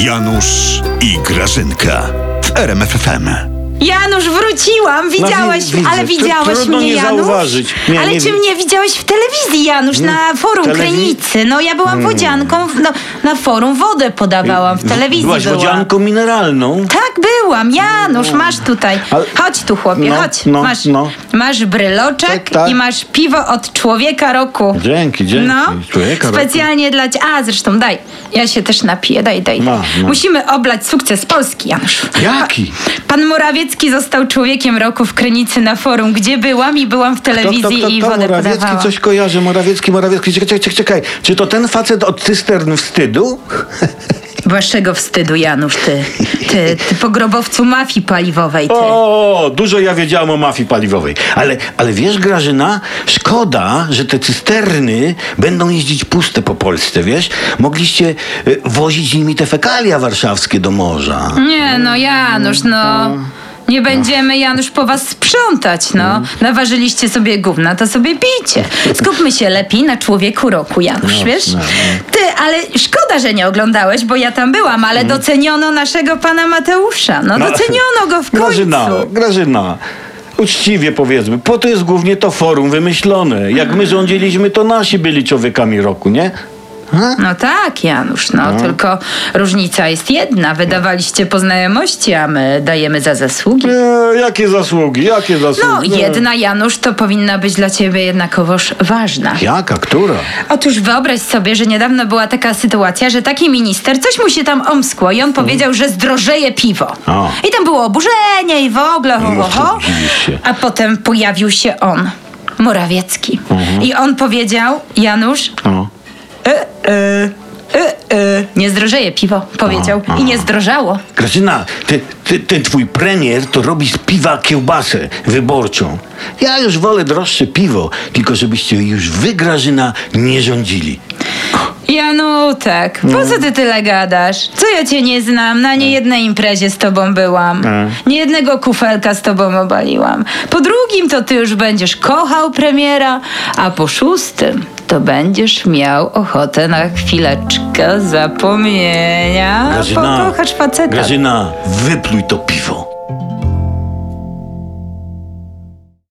Janusz i Grażynka w RMFFM. Janusz, wróciłam, widziałeś, wi- widzę. ale widziałeś trudno mnie, nie Janusz? zauważyć. Nie, ale nie czy wi- mnie widziałeś w telewizji, Janusz, na forum telewi- Krynicy? No ja byłam wodzianką, w- no, na forum wodę podawałam, w telewizji Byłaś byłam. wodzianką mineralną. Tak, byłam. Janusz, masz tutaj. Chodź tu, chłopie, No, chodź. no, masz, no. masz bryloczek Tak, tak. i masz piwo od człowieka roku. Dzięki, dzięki. No, Człowieka roku. specjalnie dla ciebie. A, zresztą daj. Ja się też napiję, daj, daj. No, no. Musimy oblać sukces Polski, Janusz. Jaki? Pan Morawiecki został człowiekiem roku w Krynicy na forum, gdzie byłam i byłam w telewizji i wodę Morawiecki podawałam. coś kojarzy. Morawiecki, Morawiecki. Czekaj, czekaj, czekaj. Czy to ten facet od cystern wstydu? Waszego wstydu, Janusz, ty. Ty, ty pogrobowcu mafii paliwowej, ty. O, dużo ja wiedziałam o mafii paliwowej. Ale, ale wiesz, Grażyna, szkoda, że te cysterny będą jeździć puste po Polsce, wiesz? Mogliście y, wozić nimi te fekalia warszawskie do morza. Nie, no Janusz, no. Nie będziemy, Janusz, po was sprzątać, no. Naważyliście sobie gówna, to sobie pijcie. Skupmy się lepiej na człowieku roku, Janusz, No, wiesz? no, no. Ty, ale szkoda, że nie oglądałeś, bo ja tam byłam, ale doceniono naszego pana Mateusza. No, doceniono go w końcu. Grażyna, Grażyna. Uczciwie powiedzmy, po to jest głównie to forum wymyślone. Jak my rządziliśmy, to nasi byli człowiekami roku, nie? Ha? No tak, Janusz, no, tylko różnica jest jedna. Wydawaliście po znajomości, a my dajemy za zasługi. E, jakie zasługi, jakie zasługi? No, jedna, Janusz, to powinna być dla ciebie jednakowoż ważna. Jaka, która? Otóż wyobraź sobie, że niedawno była taka sytuacja, że taki minister, coś mu się tam omskło i on powiedział, że zdrożeje piwo. O. I tam było oburzenie i w ogóle, ho, ho, No, ho. się. A potem pojawił się on, Morawiecki. I on powiedział, Janusz. E, e, e, e, nie zdrożeje piwo, powiedział. I nie zdrożało. Grażyna, ty, ty, ten twój premier to robi z piwa kiełbasę wyborczą. Ja już wolę droższe piwo, tylko żebyście już wy, Grażyna, nie rządzili. Janutek, po co ty tyle gadasz? Co ja cię nie znam? Na niejednej imprezie z tobą byłam. Nie jednego kufelka z tobą obaliłam. Po drugim to ty już będziesz kochał premiera, a po szóstym to będziesz miał ochotę na chwileczkę zapomnienia. Pokochasz faceta. Grażyna, wypluj to piwo.